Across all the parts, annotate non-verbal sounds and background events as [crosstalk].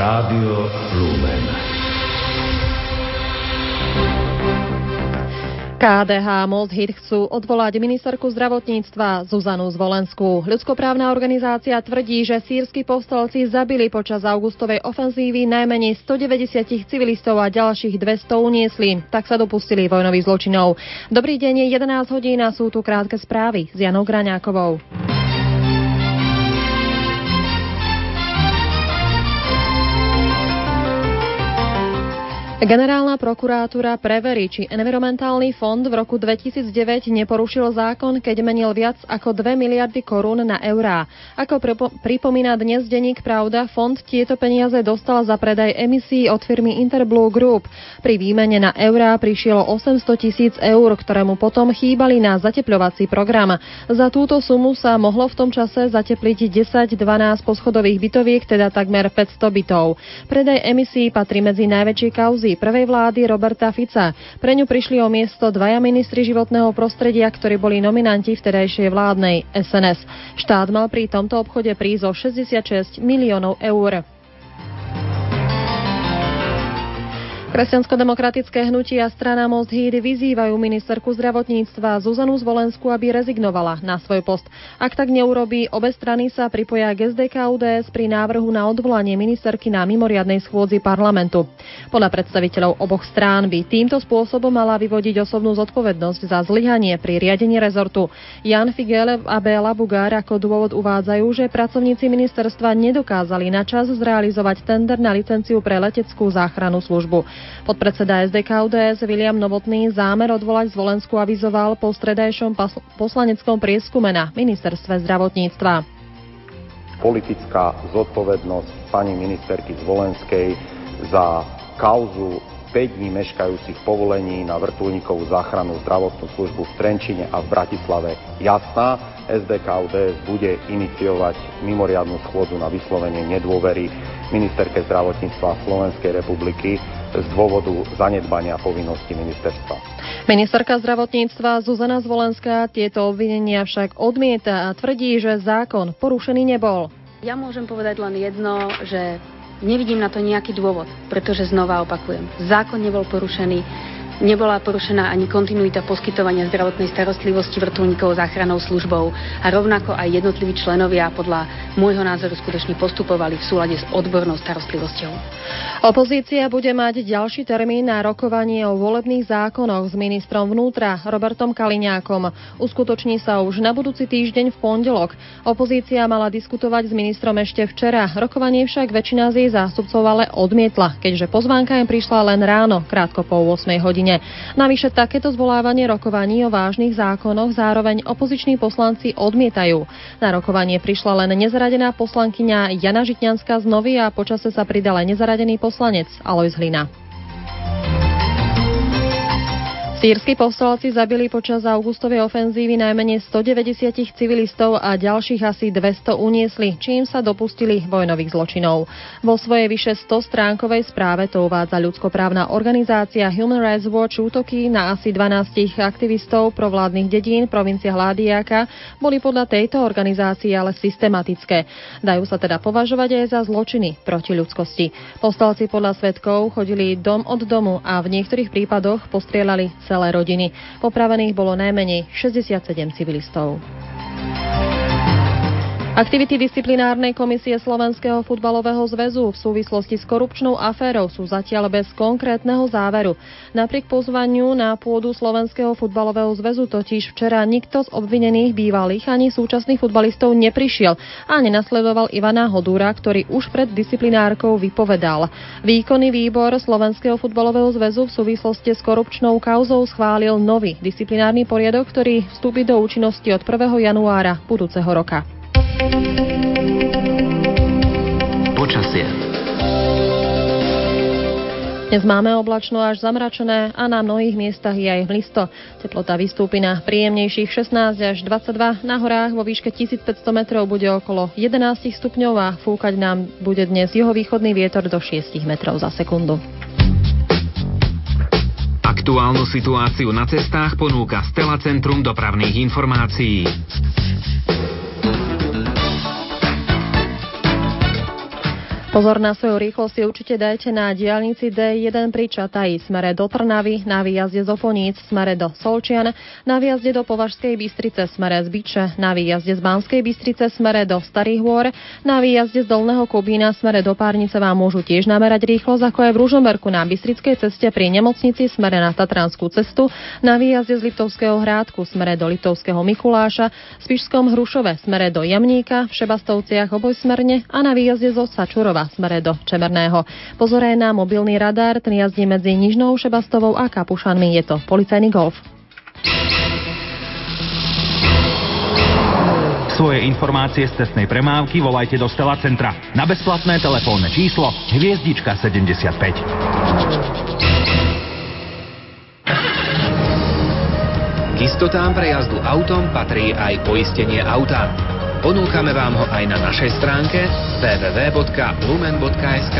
Rádio Lumen. KDH Most Hit chcú odvolať ministerku zdravotníctva Zuzanu Zvolenskú. Ľudskoprávna organizácia tvrdí, že sírsky povstalci zabili počas augustovej ofenzívy najmenej 190 civilistov a ďalších 200 uniesli. Tak sa dopustili vojnových zločinov. Dobrý deň, je 11 hodín a sú tu krátke správy s Janou Graňákovou. Generálna prokurátora preverí, či environmentálny fond v roku 2009 neporušil zákon, keď menil viac ako 2 miliardy korún na eurá. Ako pripomína dnes denník Pravda, fond tieto peniaze dostal za predaj emisí od firmy Interblue Group. Pri výmene na eurá prišielo 800 tisíc eur, ktoré mu potom chýbali na zatepľovací program. Za túto sumu sa mohlo v tom čase zatepliť 10-12 poschodových bytoviek, teda takmer 500 bytov. Predaj emisí patrí medzi najväčšie kauzy funkcii prvej vlády Roberta Fica. Pre ňu prišli o miesto dvaja ministri životného prostredia, ktorí boli nominanti vtedajšej vládnej SNS. Štát mal pri tomto obchode prísť o 66 miliónov eur. Kresťansko-demokratické hnutie a strana Most Hídy vyzývajú ministerku zdravotníctva Zuzanu Zvolenskú, aby rezignovala na svoj post. Ak tak neurobí, obe strany sa pripoja k SDK UDS pri návrhu na odvolanie ministerky na mimoriadnej schôdzi parlamentu. Podľa predstaviteľov oboch strán by týmto spôsobom mala vyvodiť osobnú zodpovednosť za zlyhanie pri riadení rezortu. Jan Figel a Béla Bugár ako dôvod uvádzajú, že pracovníci ministerstva nedokázali na čas zrealizovať tender na licenciu pre leteckú záchranu službu. Podpredseda SDK UDS William Novotný zámer odvolať Zvolensku avizoval po stredajšom poslaneckom prieskume na ministerstve zdravotníctva. Politická zodpovednosť pani ministerky Zvolenskej za kauzu 5 dní meškajúcich povolení na vrtulníkovú záchranu zdravotnú službu v Trenčine a v Bratislave jasná. SDK UDS bude iniciovať mimoriadnu schôdzu na vyslovenie nedôvery ministerke zdravotníctva Slovenskej republiky z dôvodu zanedbania povinnosti ministerstva. Ministerka zdravotníctva Zuzana Zvolenská tieto obvinenia však odmieta a tvrdí, že zákon porušený nebol. Ja môžem povedať len jedno, že nevidím na to nejaký dôvod, pretože znova opakujem, zákon nebol porušený, Nebola porušená ani kontinuita poskytovania zdravotnej starostlivosti vrtulníkov záchranou službou a rovnako aj jednotliví členovia podľa môjho názoru skutočne postupovali v súlade s odbornou starostlivosťou. Opozícia bude mať ďalší termín na rokovanie o volebných zákonoch s ministrom vnútra Robertom Kaliňákom. Uskutoční sa už na budúci týždeň v pondelok. Opozícia mala diskutovať s ministrom ešte včera. Rokovanie však väčšina z jej zástupcov ale odmietla, keďže pozvánka im prišla len ráno, krátko po 8 hodine krajine. Navyše takéto zvolávanie rokovaní o vážnych zákonoch zároveň opoziční poslanci odmietajú. Na rokovanie prišla len nezaradená poslankyňa Jana Žitňanská z Novy a počase sa pridal aj nezaradený poslanec Alois Hlina. Sýrsky povstalci zabili počas augustovej ofenzívy najmenej 190 civilistov a ďalších asi 200 uniesli, čím sa dopustili vojnových zločinov. Vo svojej vyše 100 stránkovej správe to uvádza ľudskoprávna organizácia Human Rights Watch útoky na asi 12 aktivistov provládnych dedín provincie Hládiaka boli podľa tejto organizácie ale systematické. Dajú sa teda považovať aj za zločiny proti ľudskosti. Povstalci podľa svetkov chodili dom od domu a v niektorých prípadoch postrielali celé rodiny. Popravených bolo najmenej 67 civilistov. Aktivity disciplinárnej komisie Slovenského futbalového zväzu v súvislosti s korupčnou aférou sú zatiaľ bez konkrétneho záveru. Napriek pozvaniu na pôdu Slovenského futbalového zväzu totiž včera nikto z obvinených bývalých ani súčasných futbalistov neprišiel a nenasledoval Ivana Hodúra, ktorý už pred disciplinárkou vypovedal. Výkonný výbor Slovenského futbalového zväzu v súvislosti s korupčnou kauzou schválil nový disciplinárny poriadok, ktorý vstúpi do účinnosti od 1. januára budúceho roka. Počasie. Dnes máme oblačno až zamračené a na mnohých miestach je aj hmlisto. Teplota vystúpi na príjemnejších 16 až 22. Na horách vo výške 1500 metrov bude okolo 11 stupňov a fúkať nám bude dnes juhovýchodný vietor do 6 metrov za sekundu. Aktuálnu situáciu na cestách ponúka Stela Centrum dopravných informácií. Pozor na svoju rýchlosť si určite dajte na diálnici D1 pri Čataji smere do Trnavy, na výjazde z Oponíc smere do Solčian, na výjazde do Považskej Bystrice smere z Biče, na výjazde z Banskej Bystrice smere do Starých hôr, na výjazde z Dolného Kubína smere do Párnice vám môžu tiež namerať rýchlosť, ako aj v Ružomberku na Bystrickej ceste pri nemocnici smere na Tatranskú cestu, na výjazde z Liptovského hrádku smere do Liptovského Mikuláša, v Spišskom Hrušove smere do Jamníka, v Šebastovciach obojsmerne a na výjazde zo Sačurova Šebastova smere do Čemerného. Pozoré na mobilný radar, ten jazdí medzi Nižnou Šebastovou a Kapušanmi. Je to policajný golf. Svoje informácie z cestnej premávky volajte do Stela Centra na bezplatné telefónne číslo Hviezdička 75. K istotám pre jazdu autom patrí aj poistenie auta. Ponúkame vám ho aj na našej stránke www.lumen.sk.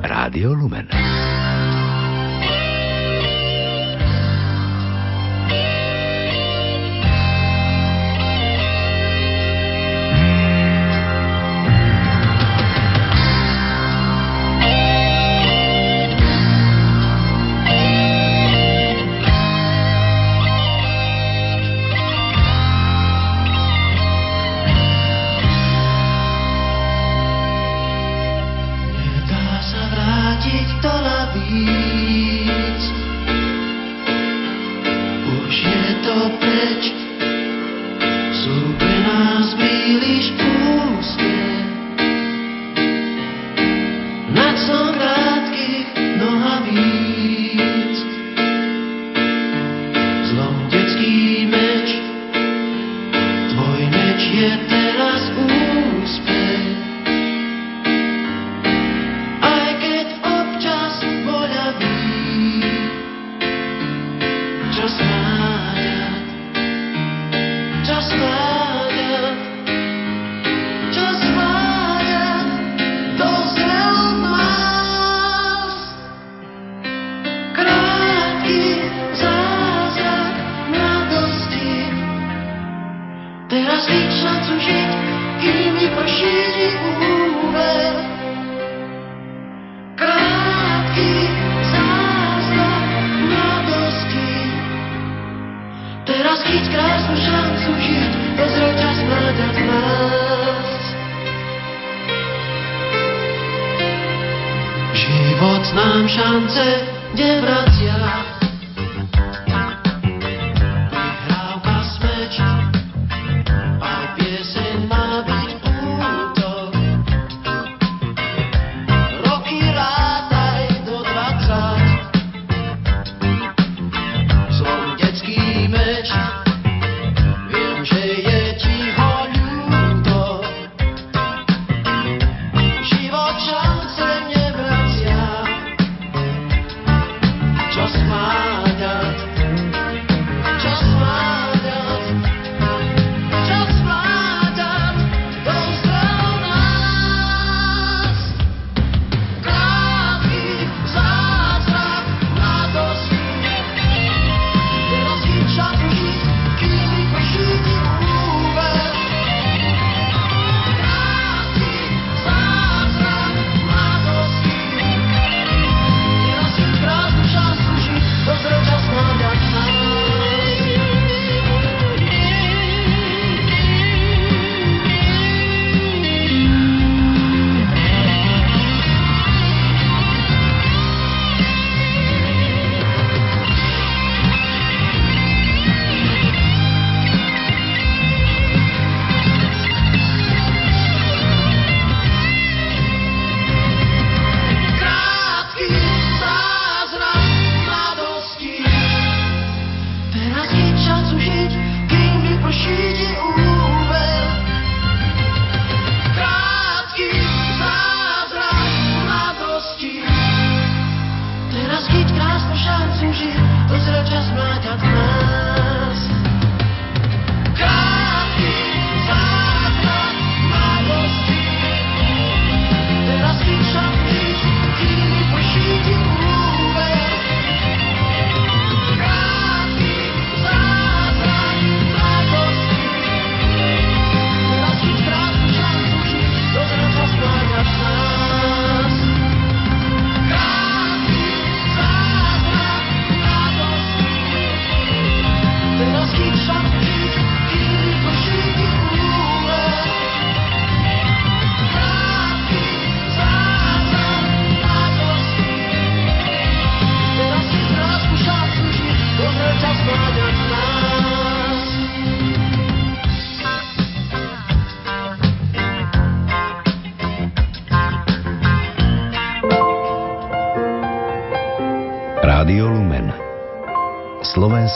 Rádio Lumen.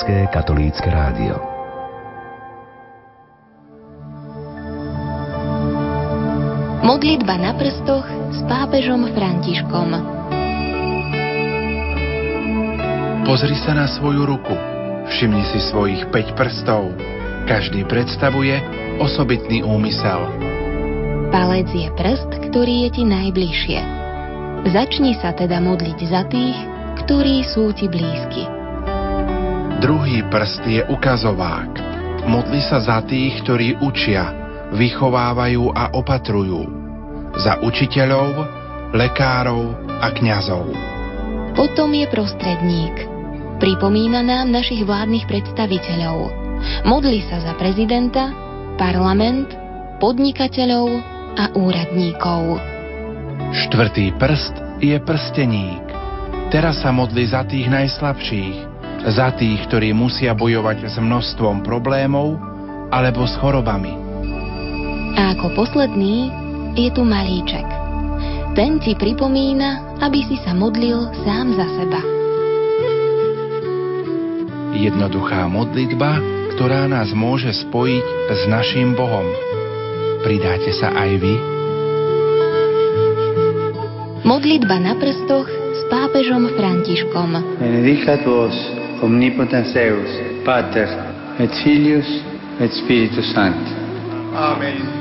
Slovenské katolícke rádio. Modlitba na prstoch s pápežom Františkom Pozri sa na svoju ruku. Všimni si svojich 5 prstov. Každý predstavuje osobitný úmysel. Palec je prst, ktorý je ti najbližšie. Začni sa teda modliť za tých, ktorí sú ti blízki. Druhý prst je ukazovák. Modli sa za tých, ktorí učia, vychovávajú a opatrujú. Za učiteľov, lekárov a kňazov. Potom je prostredník. Pripomína nám našich vládnych predstaviteľov. Modli sa za prezidenta, parlament, podnikateľov a úradníkov. Štvrtý prst je prsteník. Teraz sa modli za tých najslabších, za tých, ktorí musia bojovať s množstvom problémov alebo s chorobami. A ako posledný je tu malíček. Ten ti pripomína, aby si sa modlil sám za seba. Jednoduchá modlitba, ktorá nás môže spojiť s našim Bohom. Pridáte sa aj vy? Modlitba na prstoch s pápežom Františkom. Benedicat vos omnipotens Deus, Pater et Filius et Spiritus Sancti.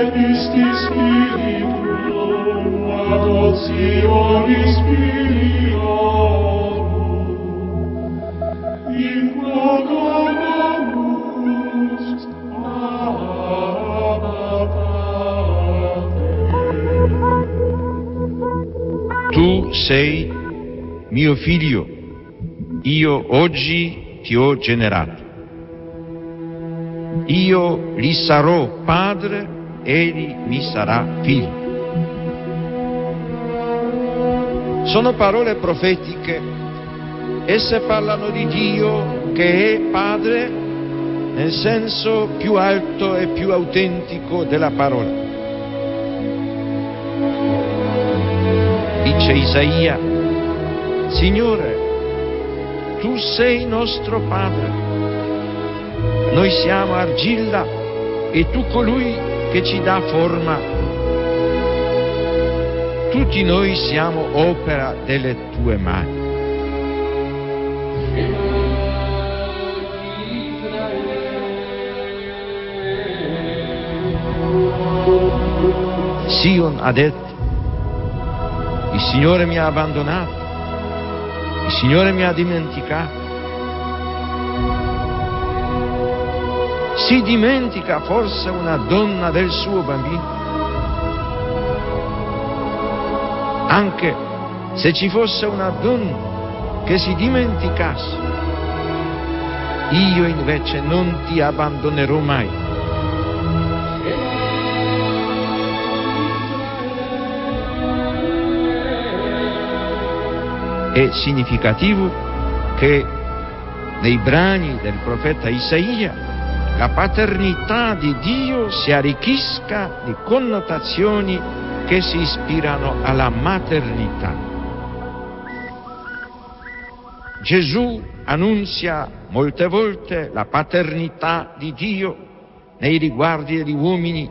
Amen. sei mio figlio, io oggi ti ho generato. Io gli sarò padre, egli mi sarà figlio. Sono parole profetiche, esse parlano di Dio che è padre nel senso più alto e più autentico della parola. Dice Isaia, Signore, tu sei nostro Padre, noi siamo argilla e tu colui che ci dà forma. Tutti noi siamo opera delle tue mani. Sion ha detto, il Signore mi ha abbandonato, il Signore mi ha dimenticato. Si dimentica forse una donna del suo bambino? Anche se ci fosse una donna che si dimenticasse, io invece non ti abbandonerò mai. È significativo che nei brani del profeta Isaia la paternità di Dio si arricchisca di connotazioni che si ispirano alla maternità. Gesù annunzia molte volte la paternità di Dio nei riguardi degli uomini,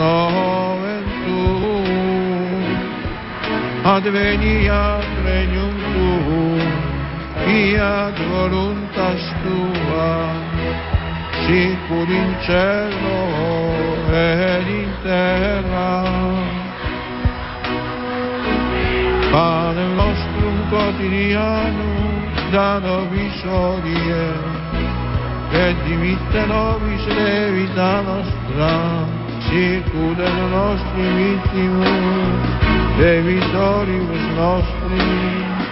sanctificetur noventur, adveniat regnum tuum, fiat voluntas tua, sicur in cielo ed in terra. Pane nostrum quotidianum, da nobis odie, et dimitte nobis levita nostra, sicur et nostri vittimus, debitoribus nostri,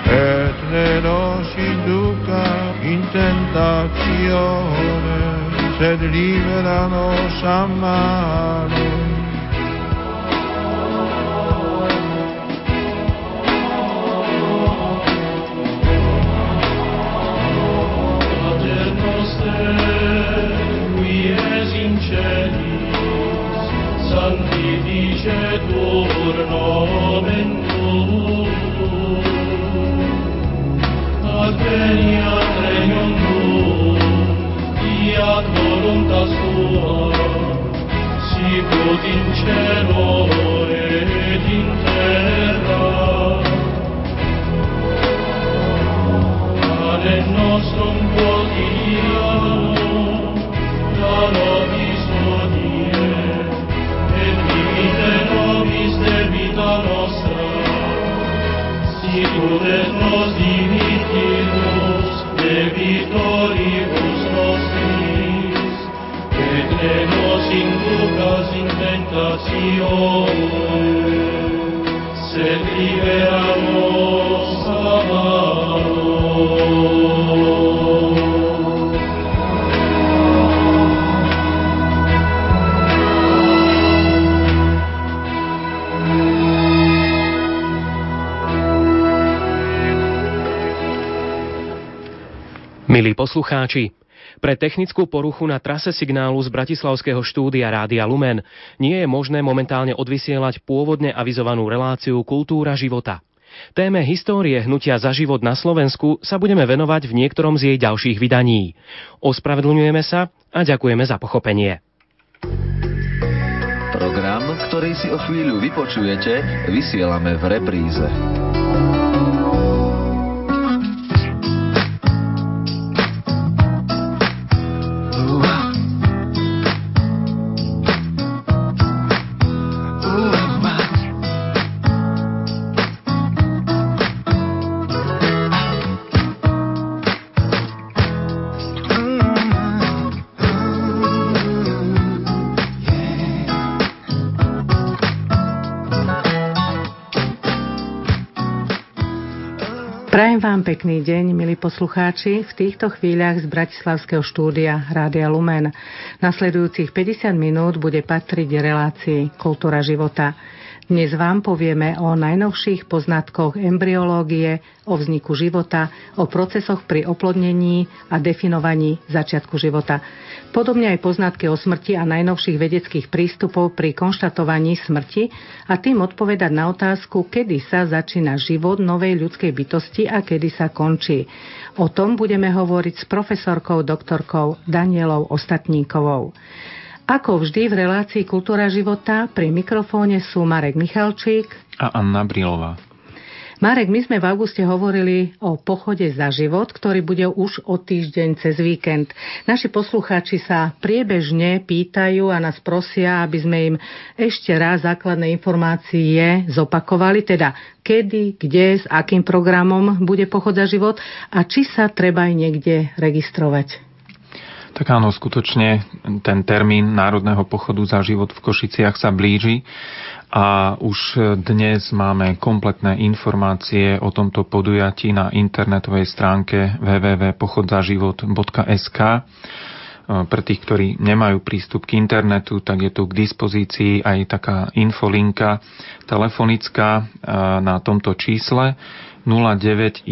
et ne nos induca in tentatione, sed libera nos a malo. sanctificetur nomen tuum. Poslucháči, pre technickú poruchu na trase signálu z Bratislavského štúdia Rádia Lumen nie je možné momentálne odvysielať pôvodne avizovanú reláciu Kultúra života. Téme histórie hnutia za život na Slovensku sa budeme venovať v niektorom z jej ďalších vydaní. Ospravedlňujeme sa a ďakujeme za pochopenie. Program, ktorý si o chvíľu vypočujete, vysielame v repríze. Prajem vám pekný deň, milí poslucháči, v týchto chvíľach z Bratislavského štúdia Rádia Lumen. Nasledujúcich 50 minút bude patriť relácii Kultúra života. Dnes vám povieme o najnovších poznatkoch embryológie, o vzniku života, o procesoch pri oplodnení a definovaní začiatku života. Podobne aj poznatky o smrti a najnovších vedeckých prístupov pri konštatovaní smrti a tým odpovedať na otázku, kedy sa začína život novej ľudskej bytosti a kedy sa končí. O tom budeme hovoriť s profesorkou doktorkou Danielou Ostatníkovou. Ako vždy v relácii Kultúra života pri mikrofóne sú Marek Michalčík a Anna Brilová. Marek, my sme v auguste hovorili o pochode za život, ktorý bude už o týždeň cez víkend. Naši poslucháči sa priebežne pýtajú a nás prosia, aby sme im ešte raz základné informácie zopakovali, teda kedy, kde, s akým programom bude pochod za život a či sa treba aj niekde registrovať. Tak áno, skutočne ten termín Národného pochodu za život v Košiciach sa blíži a už dnes máme kompletné informácie o tomto podujatí na internetovej stránke www.pochodzaživot.sk. Pre tých, ktorí nemajú prístup k internetu, tak je tu k dispozícii aj taká infolinka telefonická na tomto čísle 0910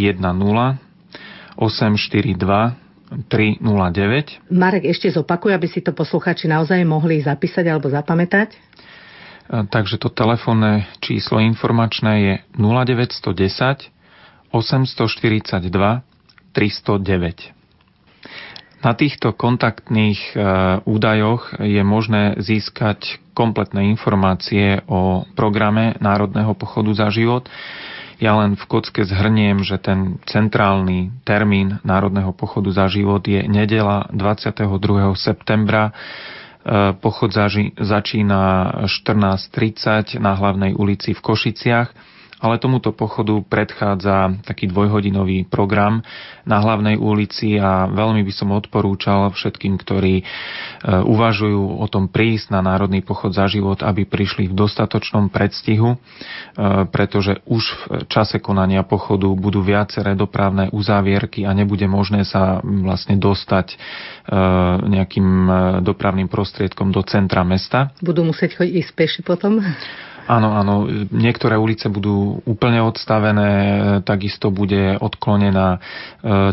842 309. Marek, ešte zopakuj, aby si to posluchači naozaj mohli zapísať alebo zapamätať. E, takže to telefónne číslo informačné je 0910 842 309. Na týchto kontaktných údajoch je možné získať kompletné informácie o programe Národného pochodu za život. Ja len v kocke zhrniem, že ten centrálny termín Národného pochodu za život je nedela 22. septembra Pochod začína 14.30 na hlavnej ulici v Košiciach ale tomuto pochodu predchádza taký dvojhodinový program na hlavnej ulici a veľmi by som odporúčal všetkým, ktorí e, uvažujú o tom prísť na Národný pochod za život, aby prišli v dostatočnom predstihu, e, pretože už v čase konania pochodu budú viaceré dopravné uzávierky a nebude možné sa vlastne dostať e, nejakým dopravným prostriedkom do centra mesta. Budú musieť ísť peši potom? Áno, áno. Niektoré ulice budú úplne odstavené, takisto bude odklonená e,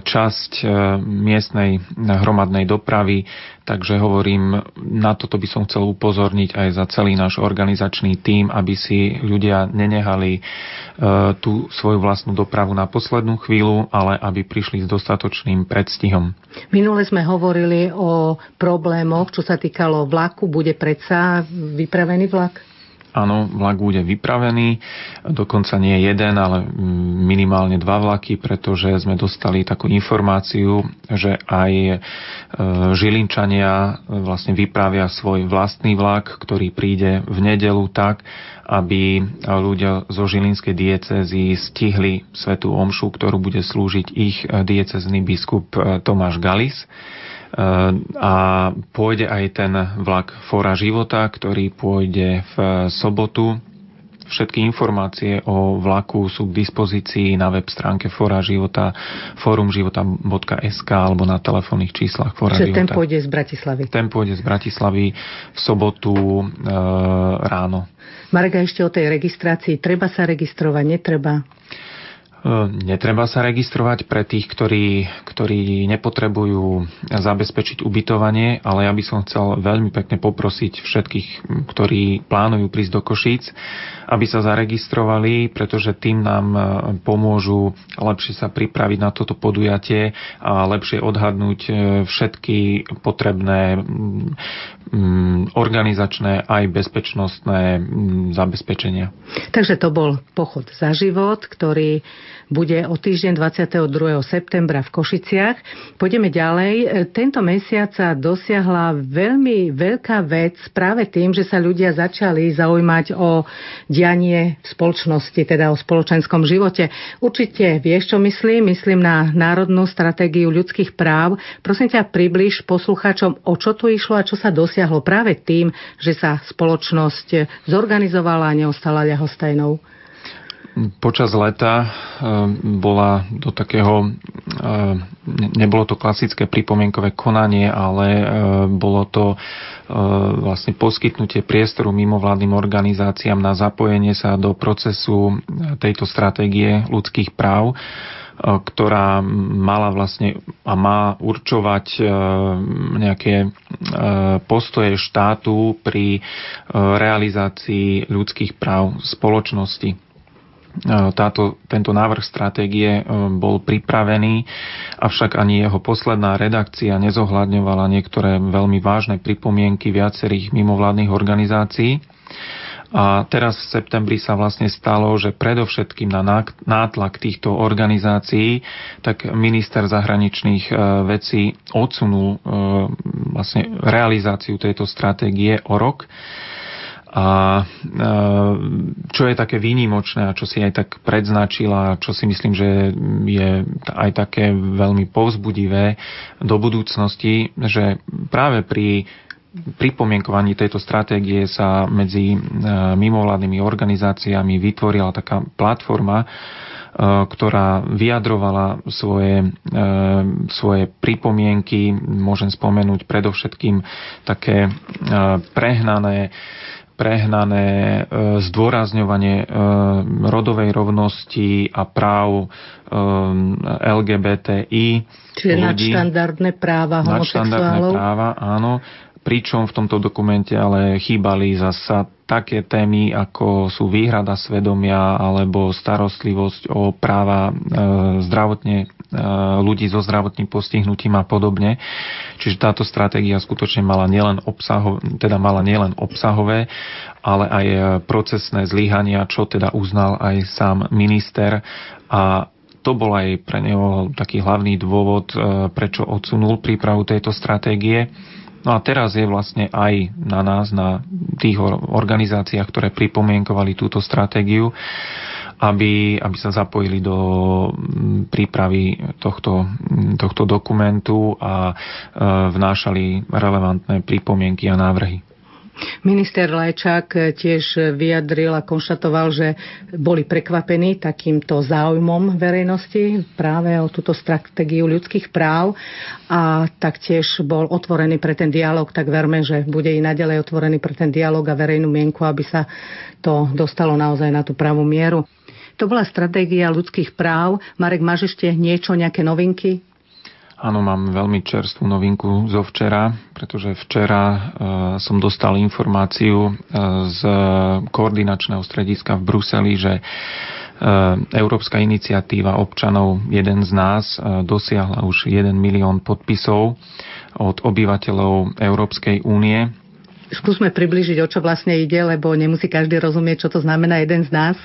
časť e, miestnej hromadnej dopravy, takže hovorím, na toto by som chcel upozorniť aj za celý náš organizačný tím, aby si ľudia nenehali e, tú svoju vlastnú dopravu na poslednú chvíľu, ale aby prišli s dostatočným predstihom. Minule sme hovorili o problémoch, čo sa týkalo vlaku. Bude predsa vypravený vlak? Áno, vlak bude vypravený, dokonca nie jeden, ale minimálne dva vlaky, pretože sme dostali takú informáciu, že aj e, Žilinčania vlastne vypravia svoj vlastný vlak, ktorý príde v nedelu tak, aby ľudia zo Žilinskej diecezy stihli svetú omšu, ktorú bude slúžiť ich diecezný biskup e, Tomáš Galis a pôjde aj ten vlak Fora života, ktorý pôjde v sobotu. Všetky informácie o vlaku sú k dispozícii na web stránke Fora života forumživota.sk alebo na telefónnych číslach Fora Čiže života. ten pôjde z Bratislavy. Ten pôjde z Bratislavy v sobotu e, ráno. Marga, ešte o tej registrácii. Treba sa registrovať, netreba? Netreba sa registrovať pre tých, ktorí, ktorí nepotrebujú zabezpečiť ubytovanie, ale ja by som chcel veľmi pekne poprosiť všetkých, ktorí plánujú prísť do Košíc, aby sa zaregistrovali, pretože tým nám pomôžu lepšie sa pripraviť na toto podujatie a lepšie odhadnúť e, všetky potrebné organizačné aj bezpečnostné zabezpečenia. Takže to bol pochod za život, ktorý bude o týždeň 22. septembra v Košiciach. Pôjdeme ďalej. Tento mesiac sa dosiahla veľmi veľká vec práve tým, že sa ľudia začali zaujímať o dianie v spoločnosti, teda o spoločenskom živote. Určite vieš, čo myslím. Myslím na Národnú stratégiu ľudských práv. Prosím ťa, približ poslucháčom, o čo tu išlo a čo sa dosiahlo práve tým, že sa spoločnosť zorganizovala a neostala ľahostajnou. Počas leta e, bola do takého, e, nebolo to klasické pripomienkové konanie, ale e, bolo to vlastne poskytnutie priestoru mimovládnym organizáciám na zapojenie sa do procesu tejto stratégie ľudských práv ktorá mala vlastne a má určovať nejaké postoje štátu pri realizácii ľudských práv spoločnosti. E, táto, tento návrh stratégie e, bol pripravený, avšak ani jeho posledná redakcia nezohľadňovala niektoré veľmi vážne pripomienky viacerých mimovládnych organizácií. A teraz v septembri sa vlastne stalo, že predovšetkým na nátlak týchto organizácií, tak minister zahraničných e, vecí odsunul vlastne realizáciu tejto stratégie o rok a čo je také výnimočné a čo si aj tak predznačila, čo si myslím, že je aj také veľmi povzbudivé do budúcnosti, že práve pri pripomienkovaní tejto stratégie sa medzi mimovládnymi organizáciami vytvorila taká platforma, ktorá vyjadrovala svoje, svoje pripomienky, môžem spomenúť predovšetkým také prehnané prehnané e, zdôrazňovanie e, rodovej rovnosti a práv e, LGBTI. Čiže ľudí, nadštandardné práva homosexuálov. Nadštandardné práva, áno. Pričom v tomto dokumente ale chýbali zasa také témy, ako sú výhrada svedomia alebo starostlivosť o práva e, zdravotne ľudí so zdravotným postihnutím a podobne. Čiže táto stratégia skutočne mala nielen, obsaho, teda mala nielen obsahové, ale aj procesné zlyhania, čo teda uznal aj sám minister a to bol aj pre neho taký hlavný dôvod, prečo odsunul prípravu tejto stratégie. No a teraz je vlastne aj na nás, na tých organizáciách, ktoré pripomienkovali túto stratégiu, aby, aby sa zapojili do mm, prípravy tohto, mm, tohto dokumentu a e, vnášali relevantné pripomienky a návrhy. Minister Lajčák tiež vyjadril a konštatoval, že boli prekvapení takýmto záujmom verejnosti práve o túto stratégiu ľudských práv a taktiež bol otvorený pre ten dialog, tak verme, že bude i naďalej otvorený pre ten dialog a verejnú mienku, aby sa to dostalo naozaj na tú pravú mieru. To bola stratégia ľudských práv. Marek, máš ešte niečo, nejaké novinky? Áno, mám veľmi čerstvú novinku zo včera, pretože včera e, som dostal informáciu e, z koordinačného strediska v Bruseli, že e, Európska iniciatíva občanov Jeden z nás dosiahla už 1 milión podpisov od obyvateľov Európskej únie. Skúsme približiť, o čo vlastne ide, lebo nemusí každý rozumieť, čo to znamená jeden z nás.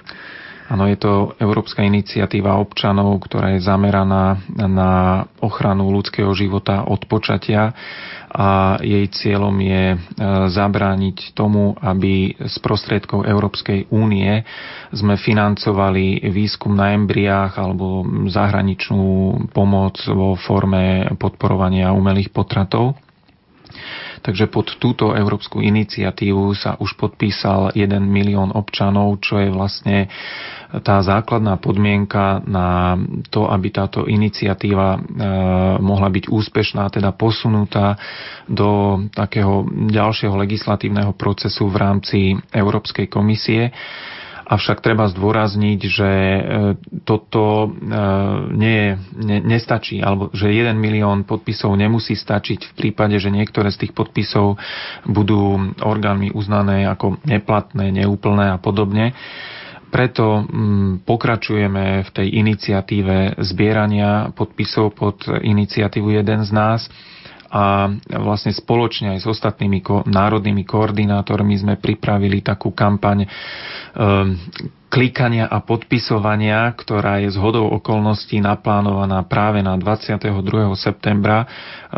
Áno, je to Európska iniciatíva občanov, ktorá je zameraná na ochranu ľudského života od počatia a jej cieľom je e, zabrániť tomu, aby z prostriedkov Európskej únie sme financovali výskum na embriách alebo zahraničnú pomoc vo forme podporovania umelých potratov. Takže pod túto európsku iniciatívu sa už podpísal 1 milión občanov, čo je vlastne tá základná podmienka na to, aby táto iniciatíva e, mohla byť úspešná, teda posunutá do takého ďalšieho legislatívneho procesu v rámci Európskej komisie. Avšak treba zdôrazniť, že e, toto e, nie, ne, nestačí, alebo že 1 milión podpisov nemusí stačiť v prípade, že niektoré z tých podpisov budú orgánmi uznané ako neplatné, neúplné a podobne. Preto mm, pokračujeme v tej iniciatíve zbierania podpisov pod iniciatívu Jeden z nás a vlastne spoločne aj s ostatnými ko- národnými koordinátormi sme pripravili takú kampaň e, klikania a podpisovania, ktorá je z hodou okolností naplánovaná práve na 22. septembra e,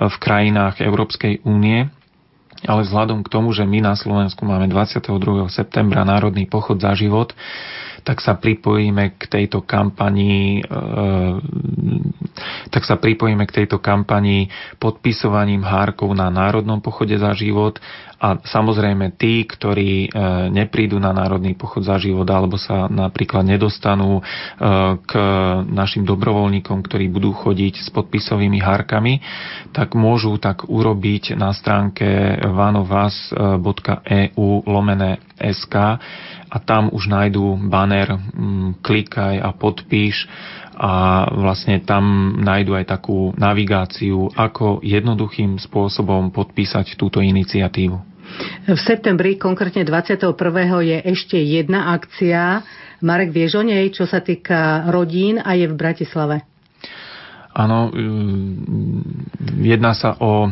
v krajinách Európskej únie. Ale vzhľadom k tomu, že my na Slovensku máme 22. septembra Národný pochod za život, tak sa pripojíme k tejto kampani e, tak sa pripojíme k tejto kampani podpisovaním hárkov na Národnom pochode za život. A samozrejme tí, ktorí e, neprídu na Národný pochod za život alebo sa napríklad nedostanú e, k našim dobrovoľníkom, ktorí budú chodiť s podpisovými hárkami, tak môžu tak urobiť na stránke vanovas.eu lomené SK a tam už nájdú banner mm, klikaj a podpíš a vlastne tam nájdu aj takú navigáciu, ako jednoduchým spôsobom podpísať túto iniciatívu. V septembri, konkrétne 21. je ešte jedna akcia. Marek, vieš o nej, čo sa týka rodín a je v Bratislave? Áno, jedná sa o e,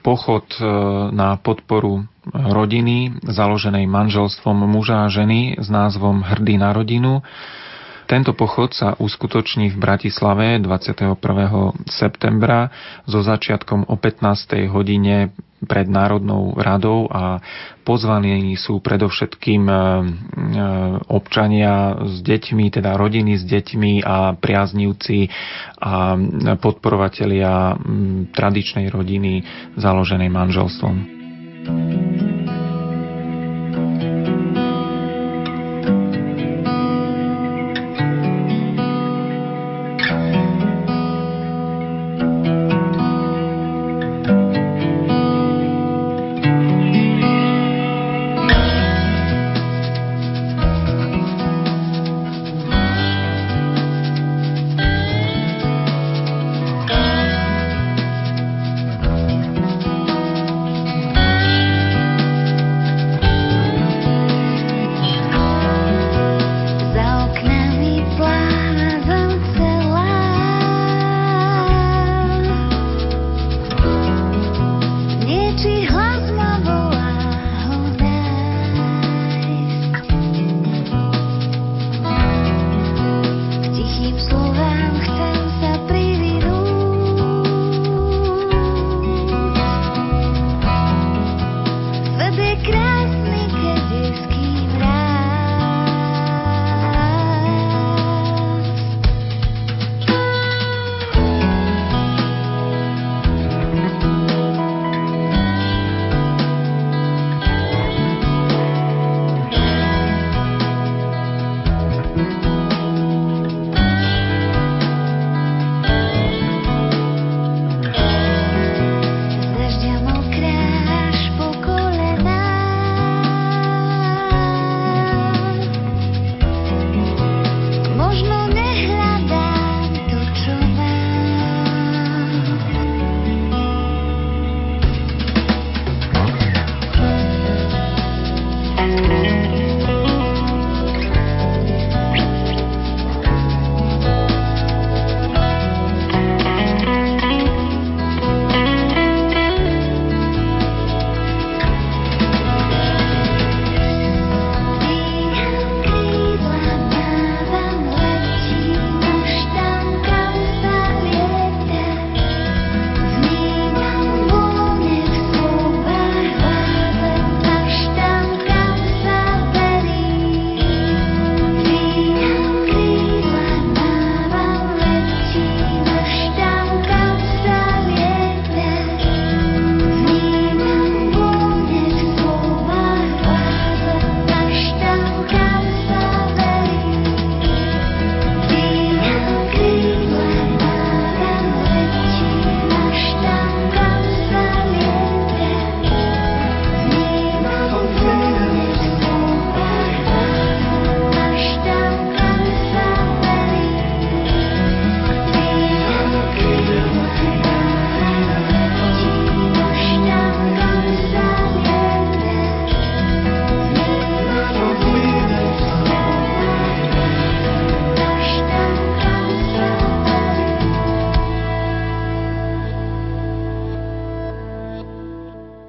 pochod e, na podporu rodiny, založenej manželstvom muža a ženy s názvom Hrdý na rodinu. Tento pochod sa uskutoční v Bratislave 21. septembra so začiatkom o 15. hodine pred Národnou radou a pozvaní sú predovšetkým e, e, občania s deťmi, teda rodiny s deťmi a priaznivci a podporovatelia tradičnej rodiny založenej manželstvom. thank you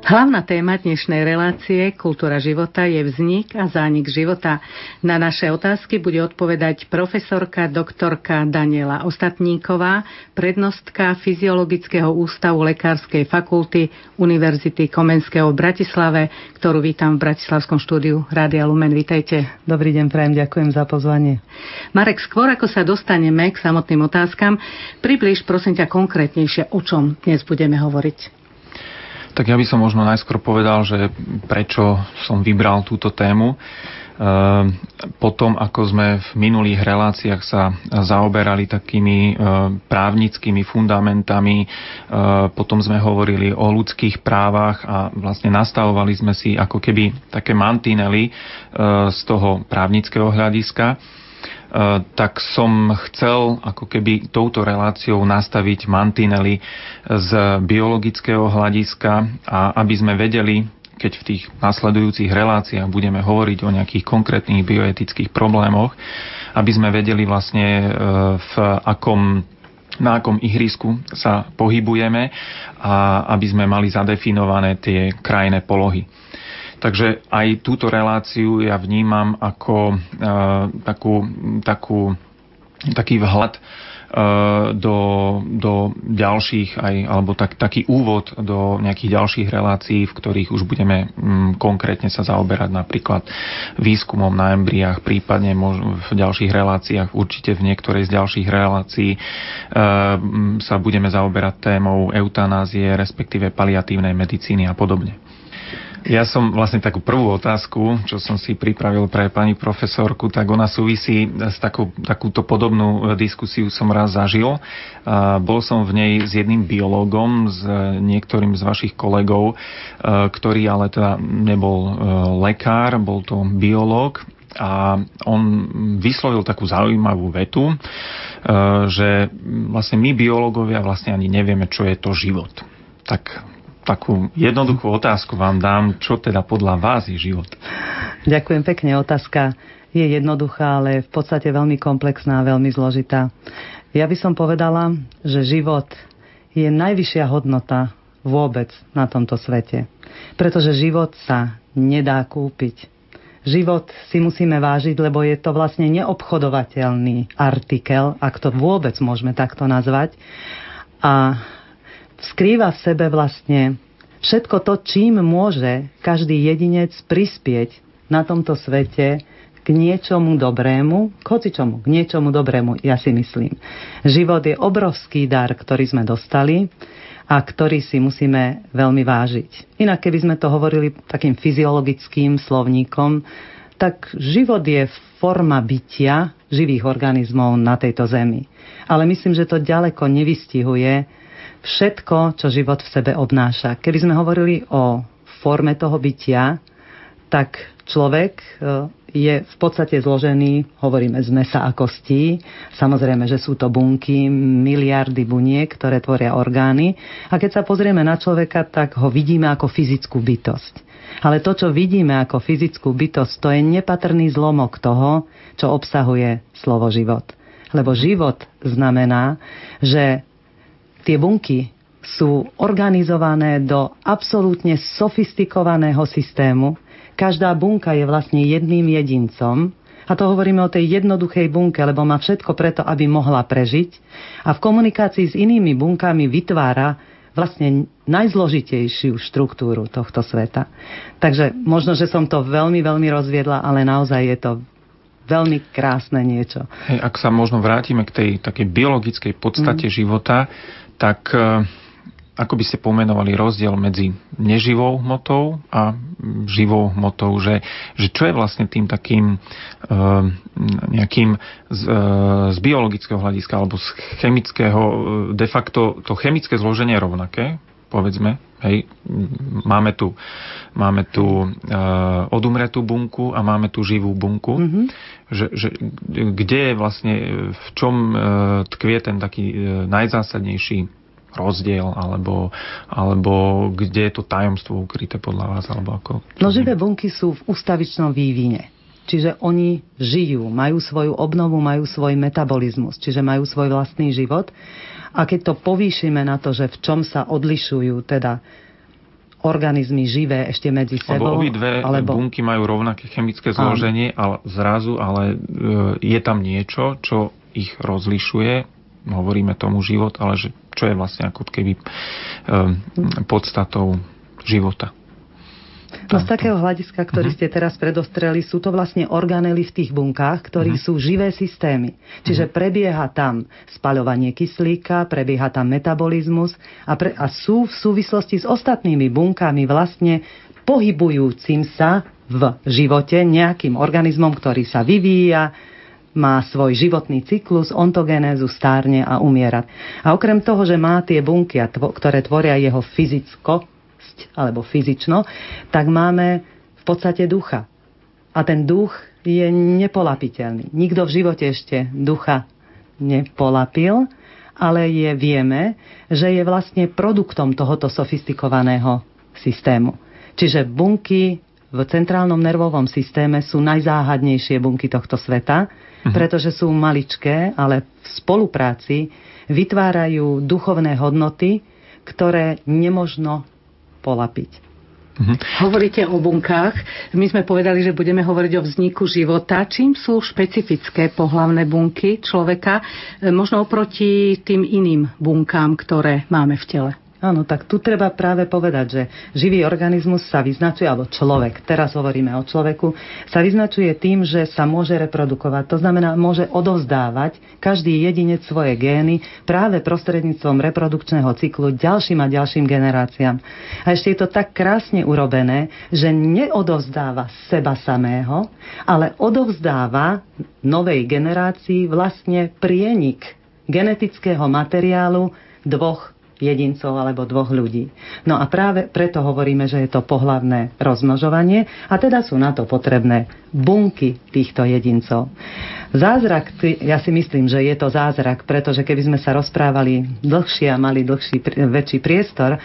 Hlavná téma dnešnej relácie Kultúra života je vznik a zánik života. Na naše otázky bude odpovedať profesorka doktorka Daniela Ostatníková, prednostka Fyziologického ústavu Lekárskej fakulty Univerzity Komenského v Bratislave, ktorú vítam v Bratislavskom štúdiu Rádia Lumen. Vítajte. Dobrý deň, prajem, ďakujem za pozvanie. Marek, skôr ako sa dostaneme k samotným otázkam, približ prosím ťa konkrétnejšie, o čom dnes budeme hovoriť. Tak ja by som možno najskôr povedal, že prečo som vybral túto tému. Ehm, potom, ako sme v minulých reláciách sa zaoberali takými ehm, právnickými fundamentami, ehm, potom sme hovorili o ľudských právach a vlastne nastavovali sme si ako keby také mantinely z toho právnického hľadiska tak som chcel ako keby touto reláciou nastaviť mantinely z biologického hľadiska a aby sme vedeli, keď v tých nasledujúcich reláciách budeme hovoriť o nejakých konkrétnych bioetických problémoch, aby sme vedeli vlastne eh, v akom na akom ihrisku sa pohybujeme a aby sme mali zadefinované tie krajné polohy. Takže aj túto reláciu ja vnímam ako uh, takú, takú, taký vhľad uh, do, do ďalších aj, alebo tak, taký úvod do nejakých ďalších relácií, v ktorých už budeme um, konkrétne sa zaoberať napríklad výskumom na embriách, prípadne v ďalších reláciách, určite v niektorej z ďalších relácií uh, sa budeme zaoberať témou eutanázie, respektíve paliatívnej medicíny a podobne. Ja som vlastne takú prvú otázku, čo som si pripravil pre pani profesorku, tak ona súvisí s takú, takúto podobnú e, diskusiu som raz zažil. Bol som v nej s jedným biológom, s niektorým z vašich kolegov, e, ktorý ale teda nebol e, lekár, bol to biológ a on vyslovil takú zaujímavú vetu, že vlastne my biológovia vlastne ani nevieme, čo je to život. Tak takú jednoduchú otázku vám dám, čo teda podľa vás je život? Ďakujem pekne. Otázka je jednoduchá, ale v podstate veľmi komplexná a veľmi zložitá. Ja by som povedala, že život je najvyššia hodnota vôbec na tomto svete. Pretože život sa nedá kúpiť. Život si musíme vážiť, lebo je to vlastne neobchodovateľný artikel, ak to vôbec môžeme takto nazvať. A skrýva v sebe vlastne všetko to, čím môže každý jedinec prispieť na tomto svete k niečomu dobrému, k hocičomu, k niečomu dobrému, ja si myslím. Život je obrovský dar, ktorý sme dostali a ktorý si musíme veľmi vážiť. Inak keby sme to hovorili takým fyziologickým slovníkom, tak život je forma bytia živých organizmov na tejto zemi. Ale myslím, že to ďaleko nevystihuje všetko, čo život v sebe obnáša. Keby sme hovorili o forme toho bytia, tak človek e, je v podstate zložený, hovoríme z mesa a kostí. Samozrejme, že sú to bunky, miliardy buniek, ktoré tvoria orgány. A keď sa pozrieme na človeka, tak ho vidíme ako fyzickú bytosť. Ale to, čo vidíme ako fyzickú bytosť, to je nepatrný zlomok toho, čo obsahuje slovo život. Lebo život znamená, že tie bunky sú organizované do absolútne sofistikovaného systému, Každá bunka je vlastne jedným jedincom, a to hovoríme o tej jednoduchej bunke, lebo má všetko preto, aby mohla prežiť. A v komunikácii s inými bunkami vytvára vlastne najzložitejšiu štruktúru tohto sveta. Takže možno, že som to veľmi, veľmi rozviedla, ale naozaj je to veľmi krásne niečo. Hej, ak sa možno vrátime k tej takej biologickej podstate mm. života, tak uh ako by ste pomenovali rozdiel medzi neživou hmotou a živou hmotou, že, že čo je vlastne tým takým e, nejakým z, e, z biologického hľadiska alebo z chemického, e, de facto to chemické zloženie rovnaké, povedzme, hej, máme tu, máme tu e, odumretú bunku a máme tu živú bunku, mm-hmm. že, že, kde je vlastne, v čom e, tkvie ten taký e, najzásadnejší rozdiel, alebo, alebo kde je to tajomstvo ukryté podľa vás? Alebo ako? No živé bunky sú v ustavičnom vývine. Čiže oni žijú, majú svoju obnovu, majú svoj metabolizmus, čiže majú svoj vlastný život. A keď to povýšime na to, že v čom sa odlišujú teda organizmy živé ešte medzi sebou. Lebo dve alebo... bunky majú rovnaké chemické zloženie, ale zrazu, ale e, je tam niečo, čo ich rozlišuje, hovoríme tomu život, ale že čo je vlastne ako keby um, podstatou života. No z takého hľadiska, ktorý uh-huh. ste teraz predostreli, sú to vlastne organely v tých bunkách, ktorí uh-huh. sú živé systémy. Čiže uh-huh. prebieha tam spaľovanie kyslíka, prebieha tam metabolizmus a, pre, a sú v súvislosti s ostatnými bunkami vlastne pohybujúcim sa v živote nejakým organizmom, ktorý sa vyvíja, má svoj životný cyklus, ontogenézu, stárne a umiera. A okrem toho, že má tie bunky, ktoré tvoria jeho fyzickosť alebo fyzično, tak máme v podstate ducha. A ten duch je nepolapiteľný. Nikto v živote ešte ducha nepolapil, ale je, vieme, že je vlastne produktom tohoto sofistikovaného systému. Čiže bunky v centrálnom nervovom systéme sú najzáhadnejšie bunky tohto sveta Mhm. pretože sú maličké, ale v spolupráci vytvárajú duchovné hodnoty, ktoré nemožno polapiť. Mhm. Hovoríte o bunkách. My sme povedali, že budeme hovoriť o vzniku života. Čím sú špecifické pohlavné bunky človeka, e, možno oproti tým iným bunkám, ktoré máme v tele? Áno, tak tu treba práve povedať, že živý organizmus sa vyznačuje, alebo človek, teraz hovoríme o človeku, sa vyznačuje tým, že sa môže reprodukovať. To znamená, môže odovzdávať každý jedinec svoje gény práve prostredníctvom reprodukčného cyklu ďalším a ďalším generáciám. A ešte je to tak krásne urobené, že neodovzdáva seba samého, ale odovzdáva novej generácii vlastne prienik genetického materiálu dvoch jedincov alebo dvoch ľudí. No a práve preto hovoríme, že je to pohlavné rozmnožovanie a teda sú na to potrebné bunky týchto jedincov. Zázrak, ja si myslím, že je to zázrak, pretože keby sme sa rozprávali dlhšie a mali dlhší, väčší priestor,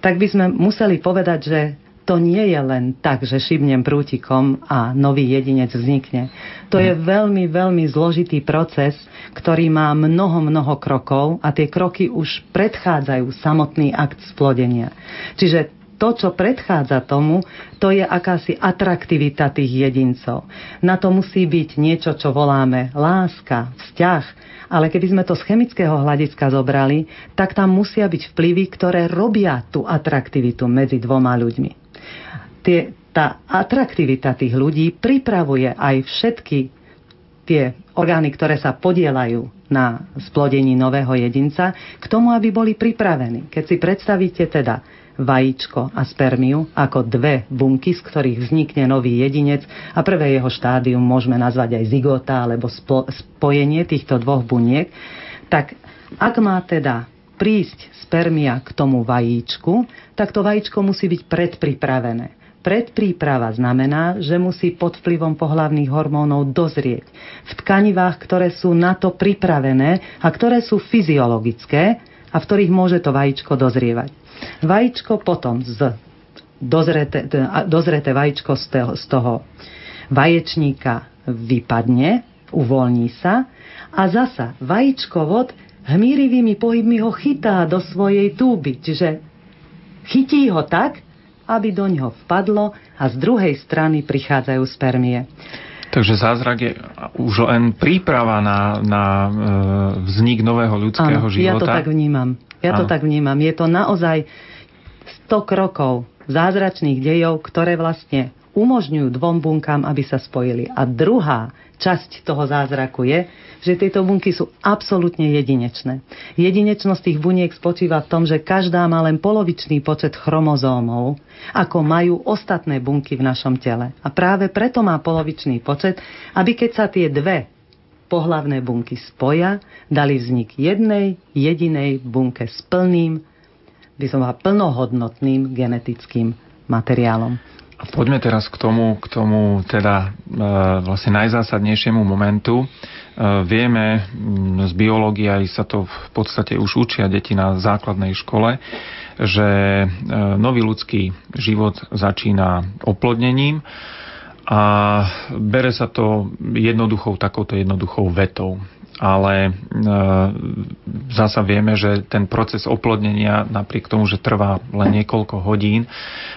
tak by sme museli povedať, že to nie je len tak, že šibnem prútikom a nový jedinec vznikne. To je veľmi, veľmi zložitý proces, ktorý má mnoho, mnoho krokov a tie kroky už predchádzajú samotný akt splodenia. Čiže to, čo predchádza tomu, to je akási atraktivita tých jedincov. Na to musí byť niečo, čo voláme láska, vzťah, ale keby sme to z chemického hľadiska zobrali, tak tam musia byť vplyvy, ktoré robia tú atraktivitu medzi dvoma ľuďmi tie, tá atraktivita tých ľudí pripravuje aj všetky tie orgány, ktoré sa podielajú na splodení nového jedinca, k tomu, aby boli pripravení. Keď si predstavíte teda vajíčko a spermiu ako dve bunky, z ktorých vznikne nový jedinec a prvé jeho štádium môžeme nazvať aj zigota alebo spo, spojenie týchto dvoch buniek, tak ak má teda prísť spermia k tomu vajíčku, tak to vajíčko musí byť predpripravené. Predpríprava znamená, že musí pod vplyvom pohlavných hormónov dozrieť v tkanivách, ktoré sú na to pripravené a ktoré sú fyziologické a v ktorých môže to vajíčko dozrievať. Vajíčko potom z dozreté, dozreté vajíčko z toho, z toho vaječníka vypadne, uvoľní sa a zasa vajíčkovod hmírivými pohybmi ho chytá do svojej túby. Čiže chytí ho tak, aby do ňoho vpadlo a z druhej strany prichádzajú spermie. Takže zázrak je už len príprava na, na e, vznik nového ľudského Áno, života. ja to tak vnímam. Ja to tak vnímam. Je to naozaj 100 krokov zázračných dejov, ktoré vlastne umožňujú dvom bunkám, aby sa spojili. A druhá časť toho zázraku je, že tieto bunky sú absolútne jedinečné. Jedinečnosť tých buniek spočíva v tom, že každá má len polovičný počet chromozómov, ako majú ostatné bunky v našom tele. A práve preto má polovičný počet, aby keď sa tie dve pohlavné bunky spoja, dali vznik jednej jedinej bunke s plným, by som bola plnohodnotným genetickým materiálom. Poďme teraz k tomu, k tomu teda e, vlastne najzásadnejšiemu momentu. E, vieme z biológie, aj sa to v podstate už učia deti na základnej škole, že e, nový ľudský život začína oplodnením a bere sa to jednoduchou, takouto jednoduchou vetou ale e, zasa vieme, že ten proces oplodnenia napriek tomu, že trvá len niekoľko hodín,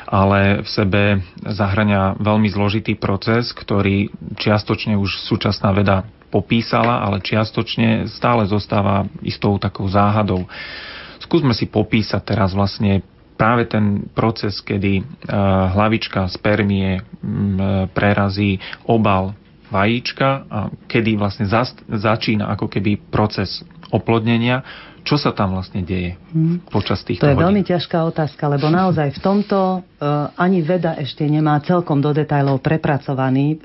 ale v sebe zahrania veľmi zložitý proces, ktorý čiastočne už súčasná veda popísala, ale čiastočne stále zostáva istou takou záhadou. Skúsme si popísať teraz vlastne práve ten proces, kedy e, hlavička spermie prerazí obal vajíčka a kedy vlastne začína ako keby proces oplodnenia, čo sa tam vlastne deje hmm. počas týchto To je hodín? veľmi ťažká otázka, lebo naozaj v tomto uh, ani veda ešte nemá celkom do detajlov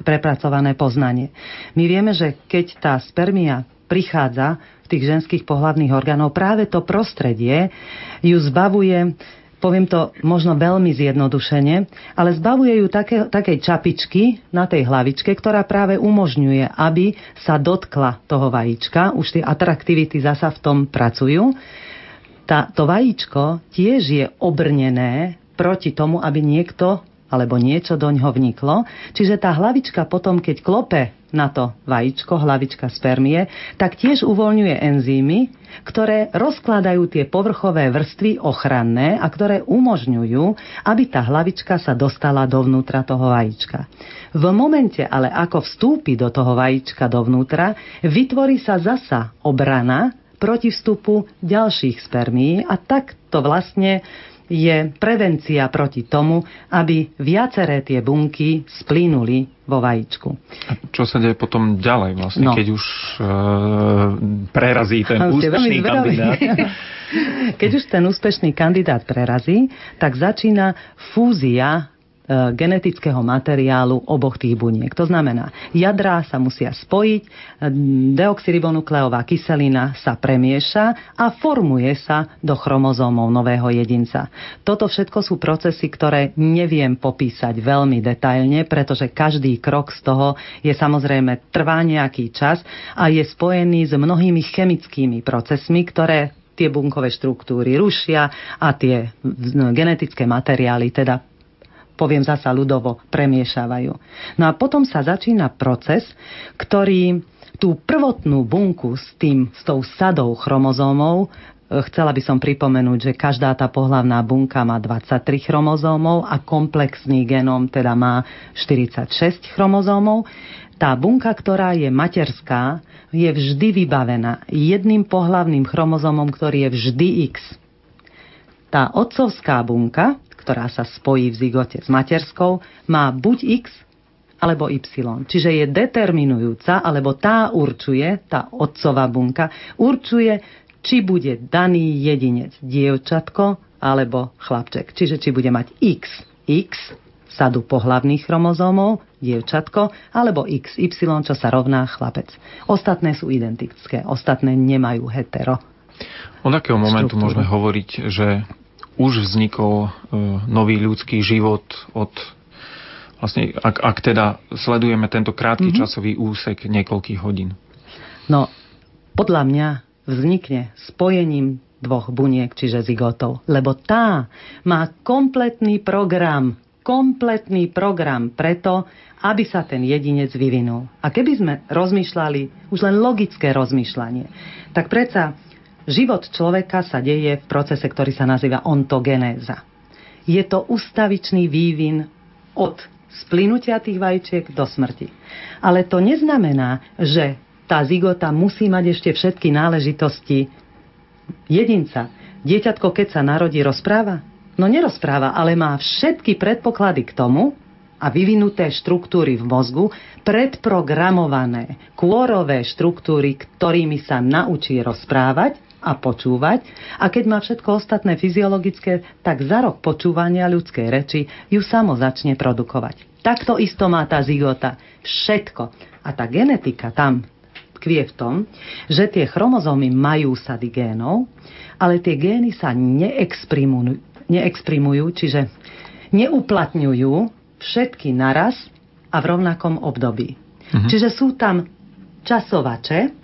prepracované poznanie. My vieme, že keď tá spermia prichádza v tých ženských pohľadných orgánov, práve to prostredie ju zbavuje poviem to možno veľmi zjednodušene, ale zbavuje ju také, takej čapičky na tej hlavičke, ktorá práve umožňuje, aby sa dotkla toho vajíčka. Už tie atraktivity zasa v tom pracujú. Tá, to vajíčko tiež je obrnené proti tomu, aby niekto alebo niečo do ňoho vniklo. Čiže tá hlavička potom, keď klope na to vajíčko, hlavička spermie, tak tiež uvoľňuje enzymy, ktoré rozkladajú tie povrchové vrstvy ochranné a ktoré umožňujú, aby tá hlavička sa dostala dovnútra toho vajíčka. V momente ale ako vstúpi do toho vajíčka dovnútra, vytvorí sa zasa obrana proti vstupu ďalších spermí a tak to vlastne je prevencia proti tomu, aby viaceré tie bunky splínuli vo vajíčku. A čo sa deje potom ďalej vlastne, no. keď už e, prerazí ten [laughs] úspešný kandidát? [laughs] keď už ten úspešný kandidát prerazí, tak začína fúzia genetického materiálu oboch tých buniek. To znamená, jadrá sa musia spojiť, e, deoxyribonukleová kyselina sa premieša a formuje sa do chromozómov nového jedinca. Toto všetko sú procesy, ktoré neviem popísať veľmi detailne, pretože každý krok z toho je samozrejme trvá nejaký čas a je spojený s mnohými chemickými procesmi, ktoré tie bunkové štruktúry rušia a tie genetické materiály teda poviem zasa ľudovo, premiešavajú. No a potom sa začína proces, ktorý tú prvotnú bunku s, tým, s tou sadou chromozómov e, Chcela by som pripomenúť, že každá tá pohlavná bunka má 23 chromozómov a komplexný genóm teda má 46 chromozómov. Tá bunka, ktorá je materská, je vždy vybavená jedným pohlavným chromozómom, ktorý je vždy X. Tá otcovská bunka, ktorá sa spojí v zigote s materskou, má buď X alebo Y. Čiže je determinujúca, alebo tá určuje, tá otcová bunka, určuje, či bude daný jedinec dievčatko alebo chlapček. Čiže či bude mať X, X, sadu pohlavných chromozómov, dievčatko, alebo XY, čo sa rovná chlapec. Ostatné sú identické, ostatné nemajú hetero. Od akého momentu môžeme hovoriť, že už vznikol e, nový ľudský život od vlastne, ak, ak teda sledujeme tento krátky mm-hmm. časový úsek niekoľkých hodín? No, podľa mňa vznikne spojením dvoch buniek, čiže zigotov, lebo tá má kompletný program, kompletný program preto, aby sa ten jedinec vyvinul. A keby sme rozmýšľali, už len logické rozmýšľanie, tak predsa život človeka sa deje v procese, ktorý sa nazýva ontogenéza. Je to ustavičný vývin od splynutia tých vajíčiek do smrti. Ale to neznamená, že tá zigota musí mať ešte všetky náležitosti jedinca. Dieťatko, keď sa narodí, rozpráva? No nerozpráva, ale má všetky predpoklady k tomu, a vyvinuté štruktúry v mozgu, predprogramované kôrové štruktúry, ktorými sa naučí rozprávať a počúvať a keď má všetko ostatné fyziologické, tak za rok počúvania ľudskej reči ju samo začne produkovať. Takto isto má tá zigota. Všetko. A tá genetika tam tkvie v tom, že tie chromozómy majú sady génov, ale tie gény sa neexprimujú, neexprimujú čiže neuplatňujú všetky naraz a v rovnakom období. Mhm. Čiže sú tam časovače,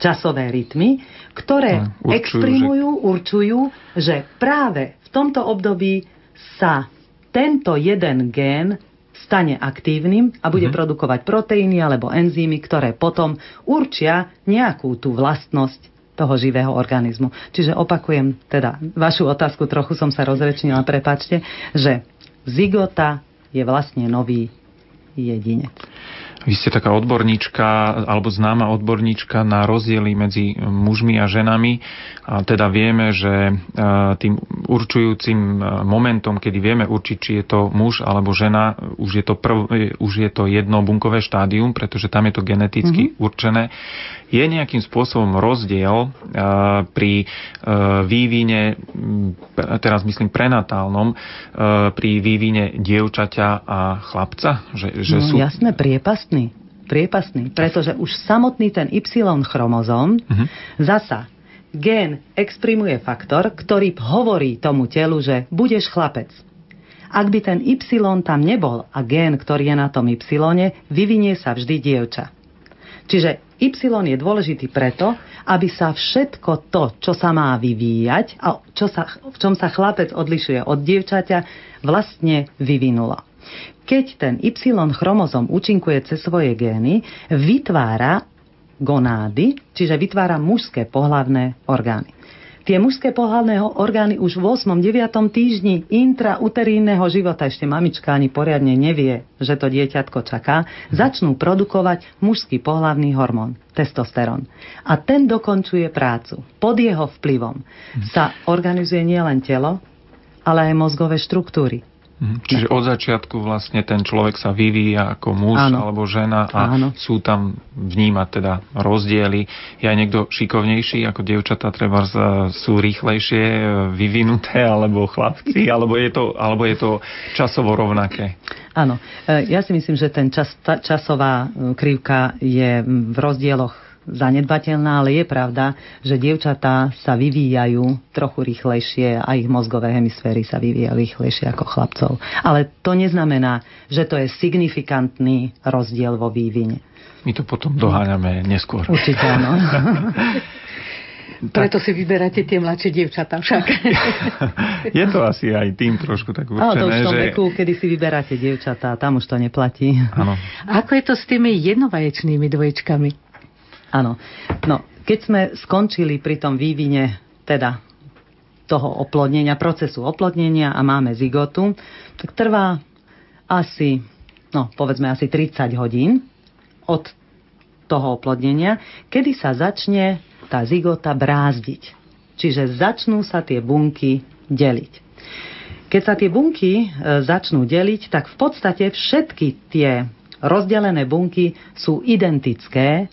časové rytmy, ktoré určujú, exprimujú, že... určujú, že práve v tomto období sa tento jeden gén stane aktívnym a bude mm-hmm. produkovať proteíny alebo enzymy, ktoré potom určia nejakú tú vlastnosť toho živého organizmu. Čiže opakujem teda vašu otázku, trochu som sa rozrečnila, prepačte, že zigota je vlastne nový jedinec. Vy ste taká odborníčka, alebo známa odborníčka na rozdiely medzi mužmi a ženami. A teda vieme, že e, tým určujúcim e, momentom, kedy vieme určiť, či je to muž alebo žena, už je to, prv, e, už je to jedno bunkové štádium, pretože tam je to geneticky mm-hmm. určené je nejakým spôsobom rozdiel pri vývine, teraz myslím prenatálnom, pri vývine dievčaťa a chlapca? Že, že no, sú... Jasné, priepastný. Priepastný, pretože už samotný ten Y chromozóm uh-huh. zasa gén exprimuje faktor, ktorý hovorí tomu telu, že budeš chlapec. Ak by ten Y tam nebol a gén, ktorý je na tom Y, vyvinie sa vždy dievča. Čiže Y je dôležitý preto, aby sa všetko to, čo sa má vyvíjať a čo sa, v čom sa chlapec odlišuje od dievčaťa, vlastne vyvinulo. Keď ten Y chromozom účinkuje cez svoje gény, vytvára gonády, čiže vytvára mužské pohlavné orgány. Tie mužské pohľadné orgány už v 8. 9. týždni intrauterínneho života, ešte mamička ani poriadne nevie, že to dieťatko čaká, začnú produkovať mužský pohľavný hormón, testosterón. A ten dokončuje prácu. Pod jeho vplyvom sa organizuje nielen telo, ale aj mozgové štruktúry. Mhm. Čiže od začiatku vlastne ten človek sa vyvíja ako muž Áno. alebo žena a Áno. sú tam vnímať teda rozdiely. Je aj niekto šikovnejší ako dievčatá, treba sú rýchlejšie e, vyvinuté alebo chlapci, alebo je to, alebo je to časovo rovnaké? Áno, e, ja si myslím, že ten čas, časová e, krivka je v rozdieloch zanedbateľná, ale je pravda, že dievčatá sa vyvíjajú trochu rýchlejšie a ich mozgové hemisféry sa vyvíjajú rýchlejšie ako chlapcov. Ale to neznamená, že to je signifikantný rozdiel vo vývine. My to potom doháňame neskôr. Určite áno. [laughs] Preto si vyberáte tie mladšie dievčatá však. [laughs] je to asi aj tým trošku tak určené, Ale to už v tom že... veku, kedy si vyberáte dievčatá, tam už to neplatí. Áno. Ako je to s tými jednovaječnými dvojčkami? Áno. No, keď sme skončili pri tom vývine, teda toho oplodnenia, procesu oplodnenia a máme zigotu, tak trvá asi, no povedzme asi 30 hodín od toho oplodnenia, kedy sa začne tá zigota brázdiť. Čiže začnú sa tie bunky deliť. Keď sa tie bunky e, začnú deliť, tak v podstate všetky tie rozdelené bunky sú identické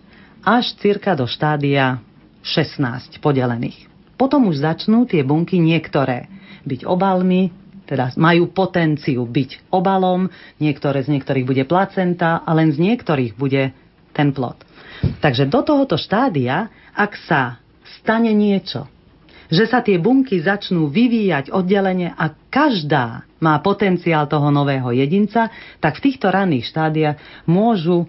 až cirka do štádia 16 podelených. Potom už začnú tie bunky niektoré byť obalmi, teda majú potenciu byť obalom, niektoré z niektorých bude placenta a len z niektorých bude ten plod. Takže do tohoto štádia, ak sa stane niečo, že sa tie bunky začnú vyvíjať oddelenie a každá má potenciál toho nového jedinca, tak v týchto ranných štádiách môžu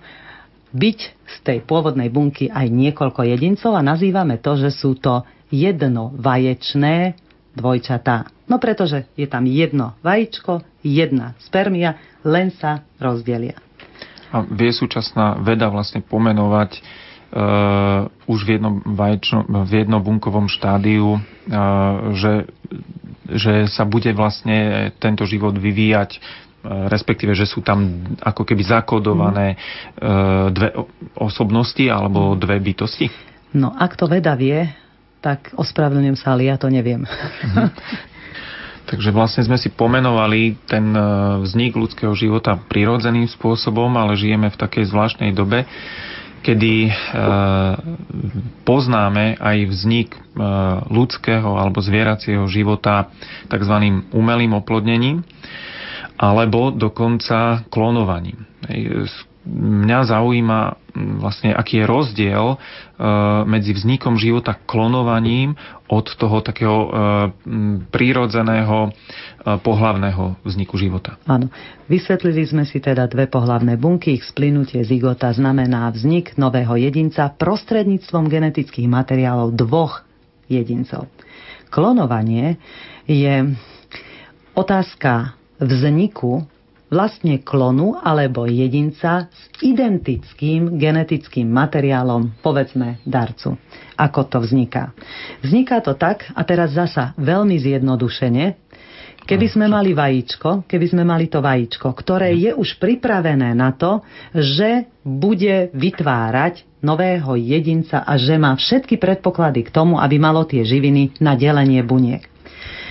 byť z tej pôvodnej bunky aj niekoľko jedincov a nazývame to, že sú to jednovaječné dvojčatá. No pretože je tam jedno vajíčko, jedna spermia, len sa rozdelia. A vie súčasná veda vlastne pomenovať uh, už v, jednom vajčno, v jednobunkovom štádiu, uh, že, že sa bude vlastne tento život vyvíjať respektíve, že sú tam ako keby zakodované uh, dve osobnosti alebo dve bytosti? No, ak to veda vie, tak ospravedlňujem sa, ale ja to neviem. Mhm. [laughs] Takže vlastne sme si pomenovali ten e, vznik ľudského života prirodzeným spôsobom, ale žijeme v takej zvláštnej dobe, kedy e, poznáme aj vznik e, ľudského alebo zvieracieho života tzv. umelým oplodnením alebo dokonca klonovaním mňa zaujíma vlastne, aký je rozdiel e, medzi vznikom života klonovaním od toho takého e, prírodzeného e, pohlavného vzniku života. Áno. Vysvetlili sme si teda dve pohlavné bunky. Ich splynutie zigota znamená vznik nového jedinca prostredníctvom genetických materiálov dvoch jedincov. Klonovanie je otázka vzniku vlastne klonu alebo jedinca s identickým genetickým materiálom, povedzme darcu. Ako to vzniká? Vzniká to tak, a teraz zasa veľmi zjednodušene, keby sme mali vajíčko, keby sme mali to vajíčko, ktoré je už pripravené na to, že bude vytvárať nového jedinca a že má všetky predpoklady k tomu, aby malo tie živiny na delenie buniek.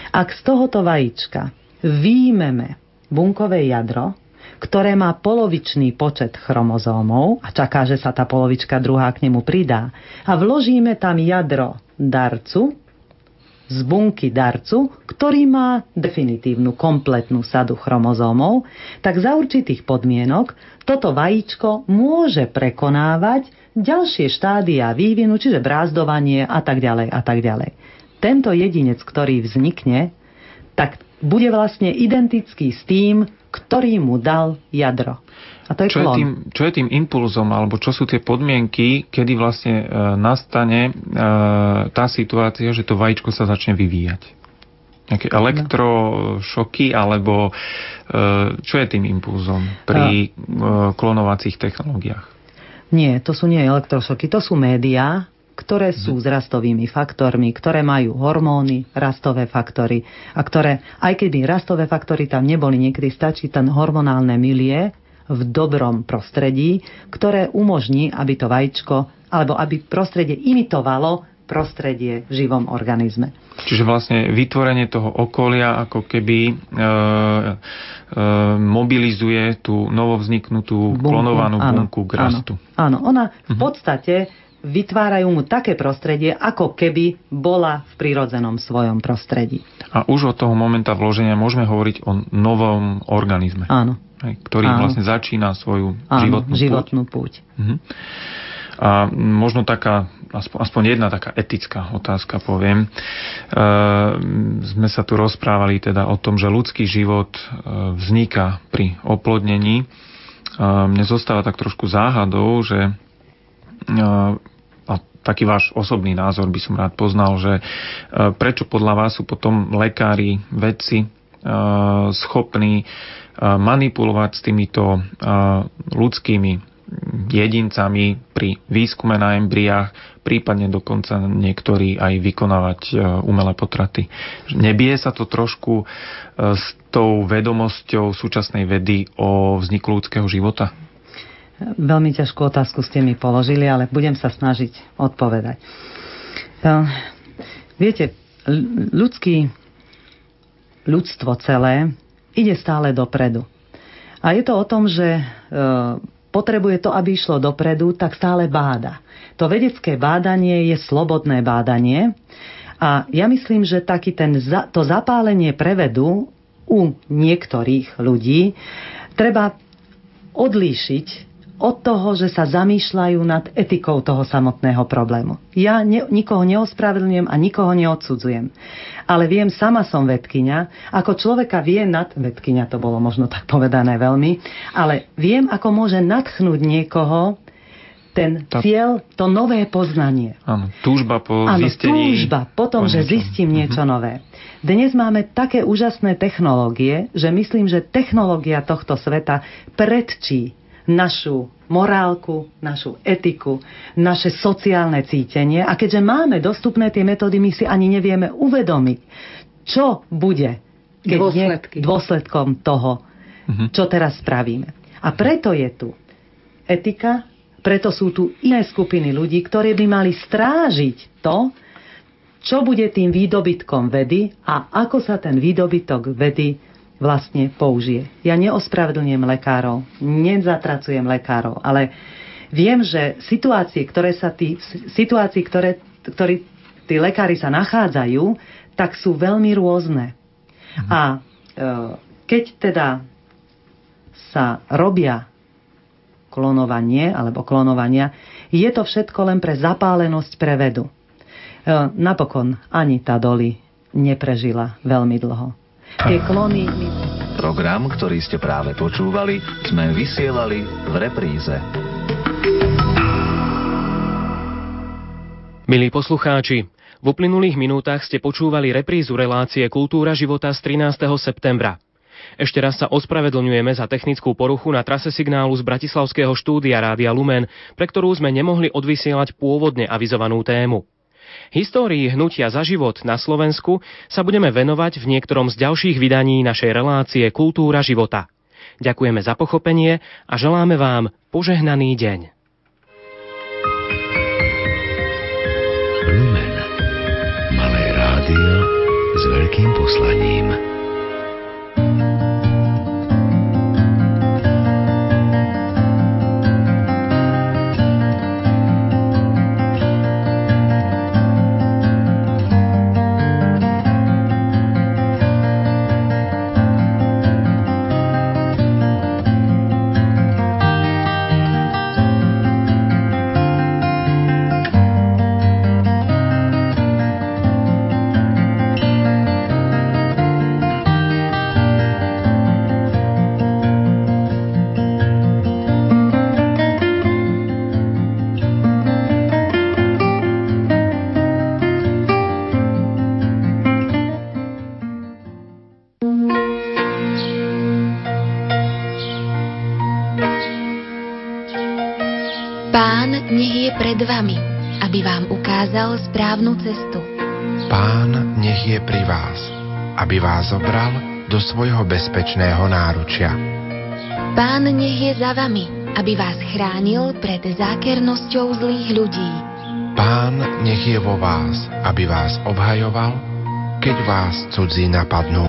Ak z tohoto vajíčka výjmeme bunkové jadro, ktoré má polovičný počet chromozómov a čaká, že sa tá polovička druhá k nemu pridá a vložíme tam jadro darcu z bunky darcu, ktorý má definitívnu kompletnú sadu chromozómov, tak za určitých podmienok toto vajíčko môže prekonávať ďalšie štádia vývinu, čiže brázdovanie a tak ďalej a tak ďalej. Tento jedinec, ktorý vznikne, tak bude vlastne identický s tým, ktorý mu dal jadro. A to je čo, je tým, čo je tým impulzom, alebo čo sú tie podmienky, kedy vlastne e, nastane e, tá situácia, že to vajíčko sa začne vyvíjať? Nejaké elektrošoky, alebo e, čo je tým impulzom pri e, klonovacích technológiách? Nie, to sú nie elektrošoky, to sú médiá, ktoré sú s rastovými faktormi, ktoré majú hormóny, rastové faktory a ktoré, aj keby rastové faktory tam neboli, niekedy stačí ten hormonálne milie v dobrom prostredí, ktoré umožní, aby to vajíčko alebo aby prostredie imitovalo prostredie v živom organizme. Čiže vlastne vytvorenie toho okolia ako keby e, e, mobilizuje tú novovzniknutú bunku, klonovanú bunku k rastu. Áno, áno ona v mhm. podstate vytvárajú mu také prostredie, ako keby bola v prírodzenom svojom prostredí. A už od toho momenta vloženia môžeme hovoriť o novom organizme. Áno. Ktorý Áno. vlastne začína svoju Áno, životnú, životnú púť. púť. Mhm. A možno taká, aspoň jedna taká etická otázka poviem. E, sme sa tu rozprávali teda o tom, že ľudský život e, vzniká pri oplodnení. E, mne zostáva tak trošku záhadou, že a taký váš osobný názor by som rád poznal, že prečo podľa vás sú potom lekári, vedci schopní manipulovať s týmito ľudskými jedincami pri výskume na embriách, prípadne dokonca niektorí aj vykonávať e, umelé potraty. Nebie sa to trošku e, s tou vedomosťou súčasnej vedy o vzniku ľudského života? Veľmi ťažkú otázku ste mi položili, ale budem sa snažiť odpovedať. E, viete, ľudský, ľudstvo celé ide stále dopredu. A je to o tom, že potrebuje to, aby išlo dopredu, tak stále báda. To vedecké bádanie je slobodné bádanie a ja myslím, že taký ten, to zapálenie prevedu u niektorých ľudí treba odlíšiť od toho, že sa zamýšľajú nad etikou toho samotného problému. Ja ne, nikoho neospravedlňujem a nikoho neodsudzujem. Ale viem, sama som vedkynia, ako človeka vie nad... Vedkynia to bolo možno tak povedané veľmi, ale viem, ako môže nadchnúť niekoho ten tá... cieľ, to nové poznanie. Áno, túžba po Áno, zistení... túžba po tom, po že zistím niečo uh-huh. nové. Dnes máme také úžasné technológie, že myslím, že technológia tohto sveta predčí našu morálku, našu etiku, naše sociálne cítenie. A keďže máme dostupné tie metódy, my si ani nevieme uvedomiť, čo bude keď Dôsledky. Nie, dôsledkom toho, uh-huh. čo teraz spravíme. A preto je tu etika, preto sú tu iné skupiny ľudí, ktorí by mali strážiť to, čo bude tým výdobytkom vedy a ako sa ten výdobytok vedy vlastne použije. Ja neospravedlňujem lekárov, nezatracujem lekárov, ale viem, že situácie, ktoré sa tí, situácie, ktoré, ktorí tí lekári sa nachádzajú, tak sú veľmi rôzne. Mhm. A e, keď teda sa robia klonovanie alebo klonovania, je to všetko len pre zapálenosť pre vedu. E, napokon ani tá Doli neprežila veľmi dlho. Tie klony... Program, ktorý ste práve počúvali, sme vysielali v repríze. Milí poslucháči, v uplynulých minútach ste počúvali reprízu relácie Kultúra života z 13. septembra. Ešte raz sa ospravedlňujeme za technickú poruchu na trase signálu z Bratislavského štúdia Rádia Lumen, pre ktorú sme nemohli odvysielať pôvodne avizovanú tému. Histórii hnutia za život na Slovensku sa budeme venovať v niektorom z ďalších vydaní našej relácie Kultúra života. Ďakujeme za pochopenie a želáme vám požehnaný deň. Lumen. Malé rádio s veľkým poslaním. Zobral do svojho bezpečného náručia. Pán nech je za vami, aby vás chránil pred zákernosťou zlých ľudí. Pán nech je vo vás, aby vás obhajoval, keď vás cudzí napadnú.